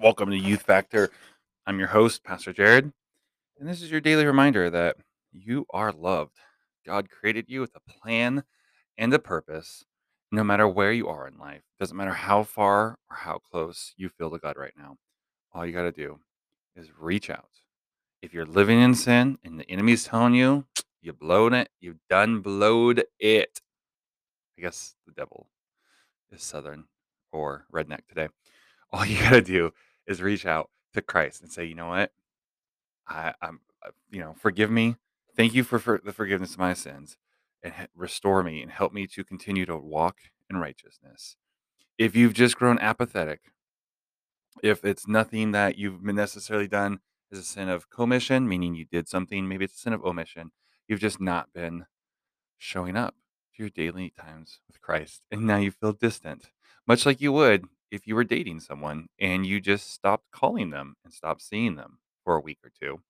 Welcome to Youth Factor. I'm your host, Pastor Jared, and this is your daily reminder that you are loved. God created you with a plan and a purpose, no matter where you are in life. Doesn't matter how far or how close you feel to God right now. All you got to do is reach out. If you're living in sin and the enemy's telling you you blown it, you've done blowed it. I guess the devil is southern or redneck today. All you got to do is reach out to Christ and say, you know what? I, I'm, uh, you know, forgive me. Thank you for, for the forgiveness of my sins and restore me and help me to continue to walk in righteousness. If you've just grown apathetic, if it's nothing that you've necessarily done as a sin of commission, meaning you did something, maybe it's a sin of omission, you've just not been showing up to your daily times with Christ. And now you feel distant, much like you would if you were dating someone and you just stopped calling them and stopped seeing them for a week or two.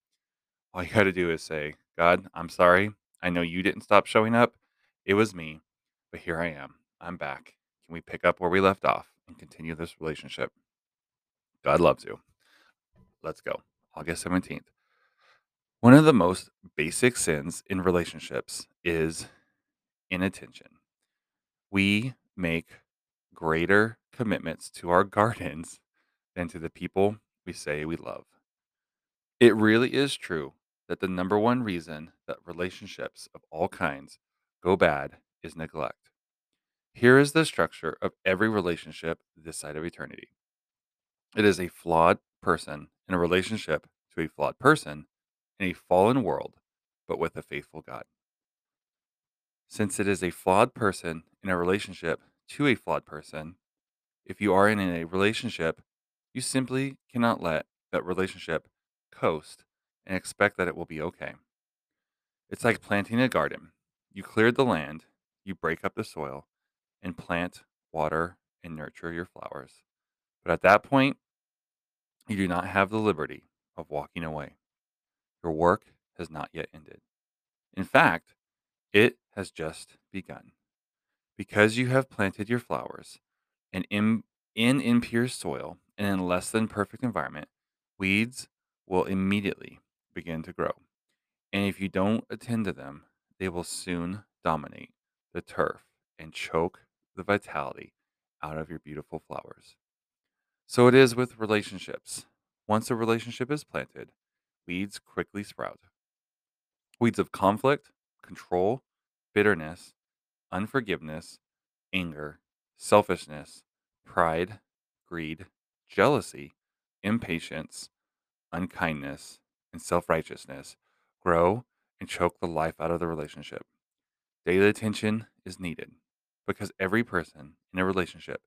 All you got to do is say, God, I'm sorry. I know you didn't stop showing up. It was me, but here I am. I'm back. Can we pick up where we left off and continue this relationship? God loves you. Let's go. August 17th. One of the most basic sins in relationships is inattention. We make greater commitments to our gardens than to the people we say we love. It really is true that the number one reason that relationships of all kinds go bad is neglect. Here is the structure of every relationship this side of eternity it is a flawed person in a relationship to a flawed person in a fallen world, but with a faithful God. Since it is a flawed person in a relationship to a flawed person, if you are in a relationship, you simply cannot let that relationship coast and expect that it will be okay. It's like planting a garden. You cleared the land, you break up the soil, and plant, water, and nurture your flowers. But at that point, you do not have the liberty of walking away. Your work has not yet ended. In fact, it has just begun. Because you have planted your flowers and in, in impure soil and in less than perfect environment, weeds will immediately begin to grow. And if you don't attend to them, they will soon dominate the turf and choke the vitality out of your beautiful flowers. So it is with relationships. Once a relationship is planted, weeds quickly sprout. Weeds of conflict, control, bitterness, unforgiveness, anger, selfishness, pride, greed, jealousy, impatience, unkindness, and self righteousness grow and choke the life out of the relationship. Daily attention is needed because every person in a relationship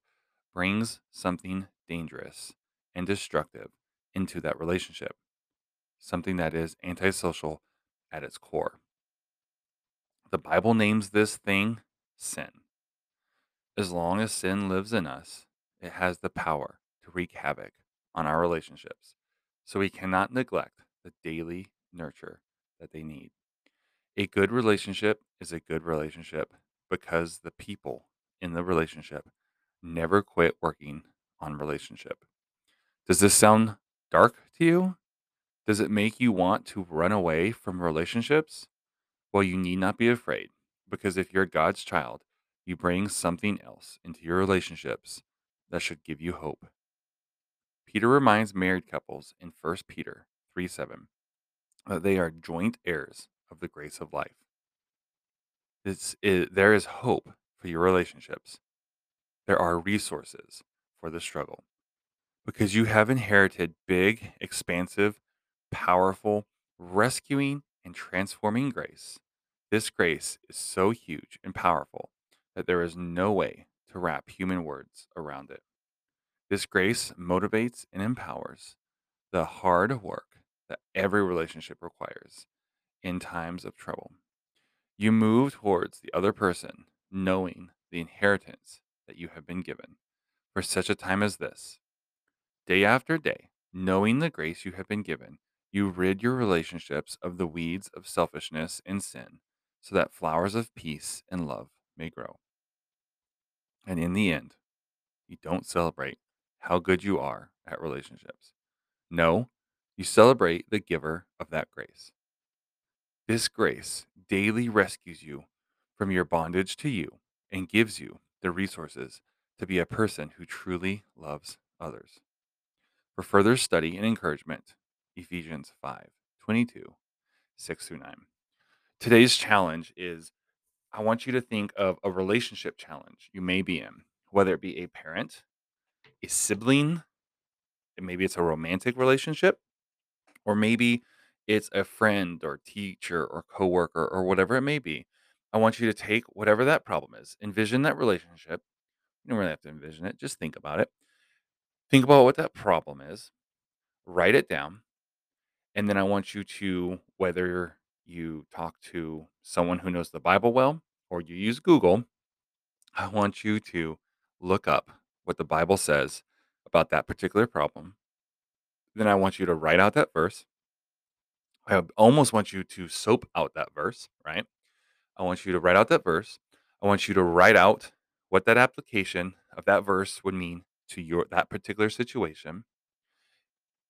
brings something dangerous and destructive into that relationship, something that is antisocial at its core. The Bible names this thing sin. As long as sin lives in us, it has the power to wreak havoc on our relationships. So we cannot neglect the daily nurture that they need. A good relationship is a good relationship because the people in the relationship never quit working on relationship. Does this sound dark to you? Does it make you want to run away from relationships? Well, you need not be afraid because if you're God's child, you bring something else into your relationships that should give you hope. Peter reminds married couples in 1 Peter 3 7 that they are joint heirs of the grace of life. There is hope for your relationships. There are resources for the struggle because you have inherited big, expansive, powerful, rescuing, and transforming grace. This grace is so huge and powerful that there is no way to wrap human words around it. This grace motivates and empowers the hard work that every relationship requires in times of trouble. You move towards the other person knowing the inheritance that you have been given for such a time as this. Day after day, knowing the grace you have been given, you rid your relationships of the weeds of selfishness and sin so that flowers of peace and love may grow. And in the end, you don't celebrate how good you are at relationships. No, you celebrate the giver of that grace. This grace daily rescues you from your bondage to you and gives you the resources to be a person who truly loves others. For further study and encouragement, Ephesians 5 22, 6 through 9. Today's challenge is I want you to think of a relationship challenge you may be in, whether it be a parent, a sibling, and maybe it's a romantic relationship, or maybe it's a friend or teacher or coworker or whatever it may be. I want you to take whatever that problem is, envision that relationship. You don't really have to envision it, just think about it. Think about what that problem is, write it down, and then I want you to, whether you talk to someone who knows the Bible well or you use Google, I want you to look up what the Bible says about that particular problem. Then I want you to write out that verse. I almost want you to soap out that verse, right? I want you to write out that verse. I want you to write out what that application of that verse would mean to your that particular situation.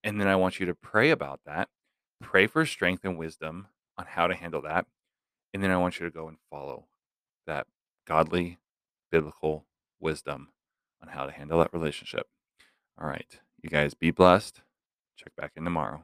And then I want you to pray about that. Pray for strength and wisdom on how to handle that. And then I want you to go and follow that godly biblical wisdom on how to handle that relationship. All right. You guys be blessed. Check back in tomorrow.